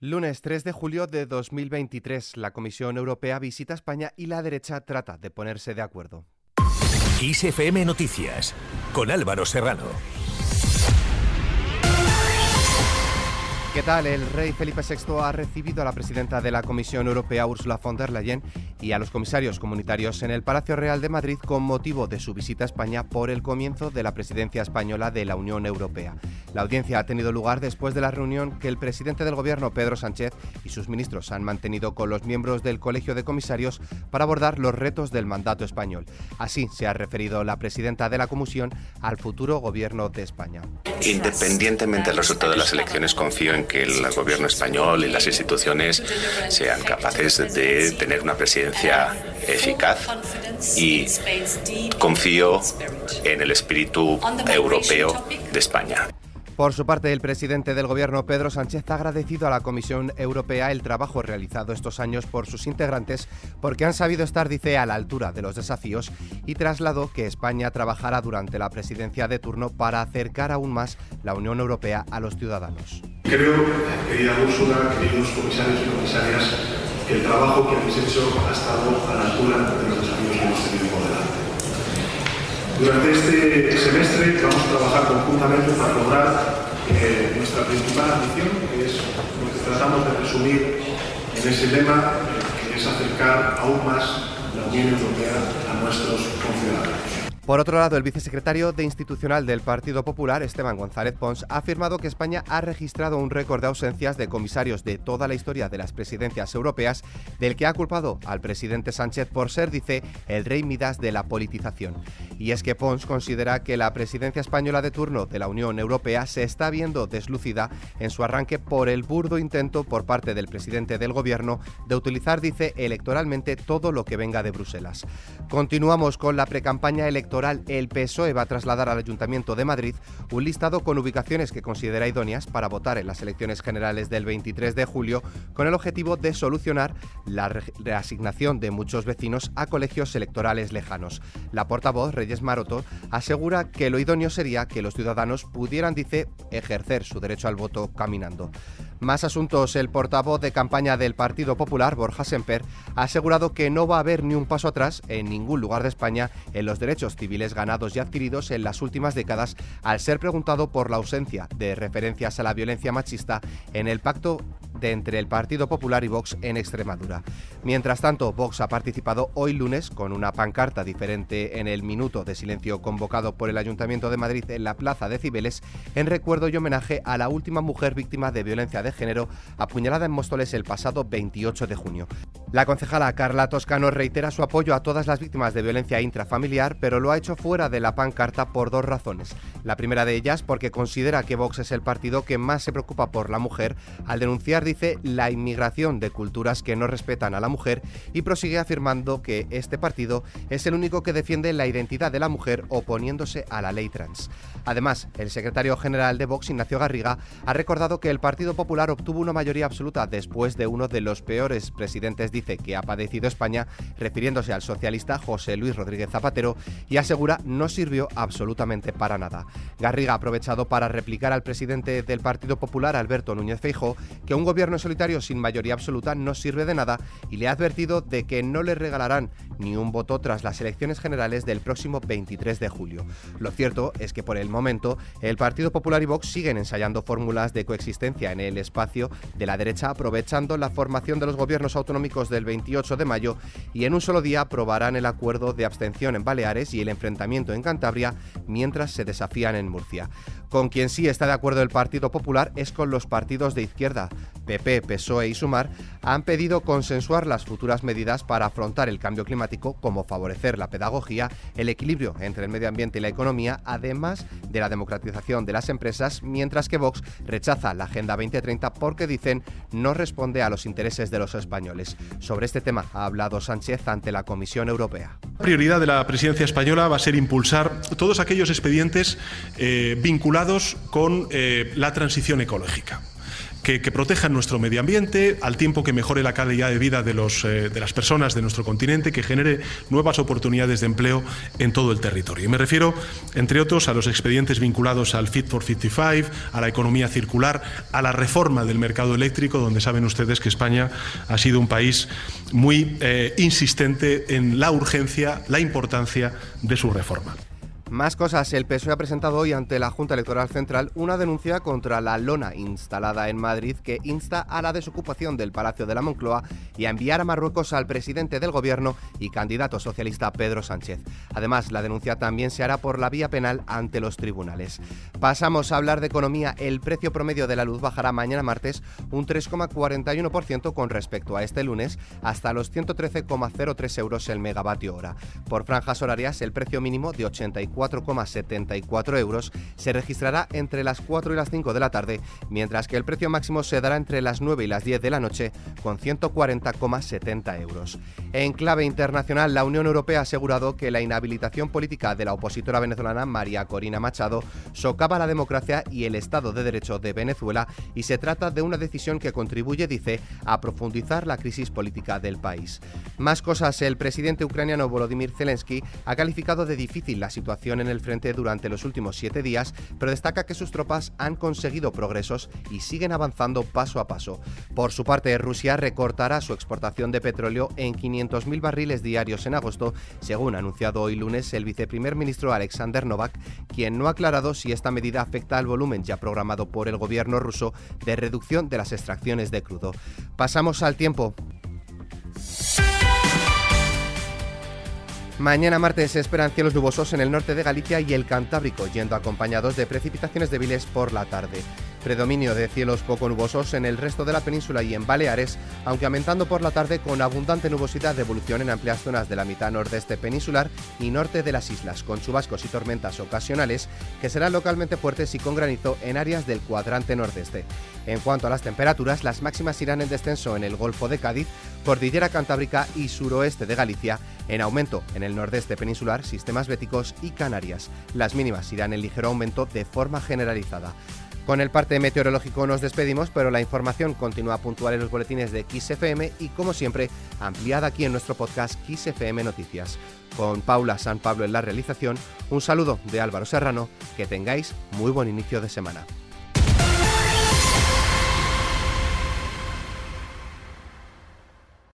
Lunes 3 de julio de 2023, la Comisión Europea visita España y la derecha trata de ponerse de acuerdo. ISFM Noticias, con Álvaro Serrano. ¿Qué tal? El rey Felipe VI ha recibido a la presidenta de la Comisión Europea, Ursula von der Leyen, y a los comisarios comunitarios en el Palacio Real de Madrid con motivo de su visita a España por el comienzo de la presidencia española de la Unión Europea. La audiencia ha tenido lugar después de la reunión que el presidente del Gobierno, Pedro Sánchez, y sus ministros han mantenido con los miembros del Colegio de Comisarios para abordar los retos del mandato español. Así se ha referido la presidenta de la Comisión al futuro Gobierno de España. Independientemente del resultado de las elecciones, confío en que el gobierno español y las instituciones sean capaces de tener una presidencia eficaz y confío en el espíritu europeo de España. Por su parte, el presidente del Gobierno, Pedro Sánchez, ha agradecido a la Comisión Europea el trabajo realizado estos años por sus integrantes porque han sabido estar, dice, a la altura de los desafíos y trasladó que España trabajará durante la presidencia de turno para acercar aún más la Unión Europea a los ciudadanos. Creo, querida Úrsula, queridos comisarios y comisarias, que el trabajo que habéis hecho ha estado a la altura de los desafíos que hemos tenido por delante. Durante este semestre vamos a trabajar conjuntamente para lograr eh, nuestra principal ambición, que es lo que tratamos de resumir en ese lema, eh, que es acercar aún más la Unión Europea a nuestros conciudadanos. Por otro lado, el vicesecretario de Institucional del Partido Popular, Esteban González Pons, ha afirmado que España ha registrado un récord de ausencias de comisarios de toda la historia de las presidencias europeas, del que ha culpado al presidente Sánchez por ser, dice, el rey Midas de la politización. Y es que Pons considera que la presidencia española de turno de la Unión Europea se está viendo deslucida en su arranque por el burdo intento por parte del presidente del gobierno de utilizar, dice, electoralmente todo lo que venga de Bruselas. Continuamos con la precampaña electoral el PSOE va a trasladar al Ayuntamiento de Madrid un listado con ubicaciones que considera idóneas para votar en las elecciones generales del 23 de julio con el objetivo de solucionar la reasignación de muchos vecinos a colegios electorales lejanos. La portavoz, Reyes Maroto, asegura que lo idóneo sería que los ciudadanos pudieran, dice, ejercer su derecho al voto caminando. Más asuntos. El portavoz de campaña del Partido Popular, Borja Semper, ha asegurado que no va a haber ni un paso atrás en ningún lugar de España en los derechos civiles ganados y adquiridos en las últimas décadas al ser preguntado por la ausencia de referencias a la violencia machista en el pacto de entre el Partido Popular y Vox en Extremadura. Mientras tanto, Vox ha participado hoy lunes con una pancarta diferente en el minuto de silencio convocado por el Ayuntamiento de Madrid en la Plaza de Cibeles en recuerdo y homenaje a la última mujer víctima de violencia de género apuñalada en Móstoles el pasado 28 de junio. La concejala Carla Toscano reitera su apoyo a todas las víctimas de violencia intrafamiliar, pero lo ha hecho fuera de la pancarta por dos razones. La primera de ellas porque considera que Vox es el partido que más se preocupa por la mujer al denunciar dice, la inmigración de culturas que no respetan a la mujer y prosigue afirmando que este partido es el único que defiende la identidad de la mujer oponiéndose a la ley trans. Además, el secretario general de Vox, Ignacio Garriga, ha recordado que el Partido Popular obtuvo una mayoría absoluta después de uno de los peores presidentes, dice, que ha padecido España, refiriéndose al socialista José Luis Rodríguez Zapatero, y asegura no sirvió absolutamente para nada. Garriga ha aprovechado para replicar al presidente del Partido Popular, Alberto Núñez Feijóo, que un gobierno gobierno solitario sin mayoría absoluta no sirve de nada y le ha advertido de que no le regalarán ni un voto tras las elecciones generales del próximo 23 de julio. Lo cierto es que por el momento el Partido Popular y Vox siguen ensayando fórmulas de coexistencia en el espacio de la derecha aprovechando la formación de los gobiernos autonómicos del 28 de mayo y en un solo día aprobarán el acuerdo de abstención en Baleares y el enfrentamiento en Cantabria mientras se desafían en Murcia. Con quien sí está de acuerdo el Partido Popular es con los partidos de izquierda. PP, PSOE y Sumar han pedido consensuar las futuras medidas para afrontar el cambio climático, como favorecer la pedagogía, el equilibrio entre el medio ambiente y la economía, además de la democratización de las empresas, mientras que Vox rechaza la Agenda 2030 porque dicen no responde a los intereses de los españoles. Sobre este tema ha hablado Sánchez ante la Comisión Europea. La prioridad de la presidencia española va a ser impulsar todos aquellos expedientes eh, vinculados con eh, la transición ecológica que, protejan nuestro medio ambiente, al tiempo que mejore la calidad de vida de, los, eh, de las personas de nuestro continente, que genere nuevas oportunidades de empleo en todo el territorio. Y me refiero, entre otros, a los expedientes vinculados al Fit for 55, a la economía circular, a la reforma del mercado eléctrico, donde saben ustedes que España ha sido un país muy eh, insistente en la urgencia, la importancia de su reforma. Más cosas. El PSOE ha presentado hoy ante la Junta Electoral Central una denuncia contra la lona instalada en Madrid que insta a la desocupación del Palacio de la Moncloa y a enviar a Marruecos al presidente del gobierno y candidato socialista Pedro Sánchez. Además, la denuncia también se hará por la vía penal ante los tribunales. Pasamos a hablar de economía. El precio promedio de la luz bajará mañana martes un 3,41% con respecto a este lunes hasta los 113,03 euros el megavatio hora. Por franjas horarias, el precio mínimo de 84 4,74 euros se registrará entre las 4 y las 5 de la tarde, mientras que el precio máximo se dará entre las 9 y las 10 de la noche con 140,70 euros. En clave internacional, la Unión Europea ha asegurado que la inhabilitación política de la opositora venezolana María Corina Machado socava la democracia y el Estado de Derecho de Venezuela y se trata de una decisión que contribuye, dice, a profundizar la crisis política del país. Más cosas, el presidente ucraniano Volodymyr Zelensky ha calificado de difícil la situación en el frente durante los últimos siete días, pero destaca que sus tropas han conseguido progresos y siguen avanzando paso a paso. Por su parte, Rusia recortará su exportación de petróleo en 500.000 barriles diarios en agosto, según ha anunciado hoy lunes el viceprimer ministro Alexander Novak, quien no ha aclarado si esta medida afecta al volumen ya programado por el gobierno ruso de reducción de las extracciones de crudo. Pasamos al tiempo. Mañana martes se esperan cielos nubosos en el norte de Galicia y el Cantábrico, yendo acompañados de precipitaciones débiles por la tarde. Predominio de cielos poco nubosos en el resto de la península y en Baleares, aunque aumentando por la tarde con abundante nubosidad de evolución en amplias zonas de la mitad nordeste peninsular y norte de las islas, con chubascos y tormentas ocasionales que serán localmente fuertes y con granizo en áreas del cuadrante nordeste. En cuanto a las temperaturas, las máximas irán en descenso en el Golfo de Cádiz, Cordillera Cantábrica y suroeste de Galicia, en aumento en el nordeste peninsular, sistemas béticos y Canarias. Las mínimas irán en ligero aumento de forma generalizada. Con el parte meteorológico nos despedimos, pero la información continúa puntual en los boletines de XFM y, como siempre, ampliada aquí en nuestro podcast XFM Noticias. Con Paula San Pablo en la realización, un saludo de Álvaro Serrano, que tengáis muy buen inicio de semana.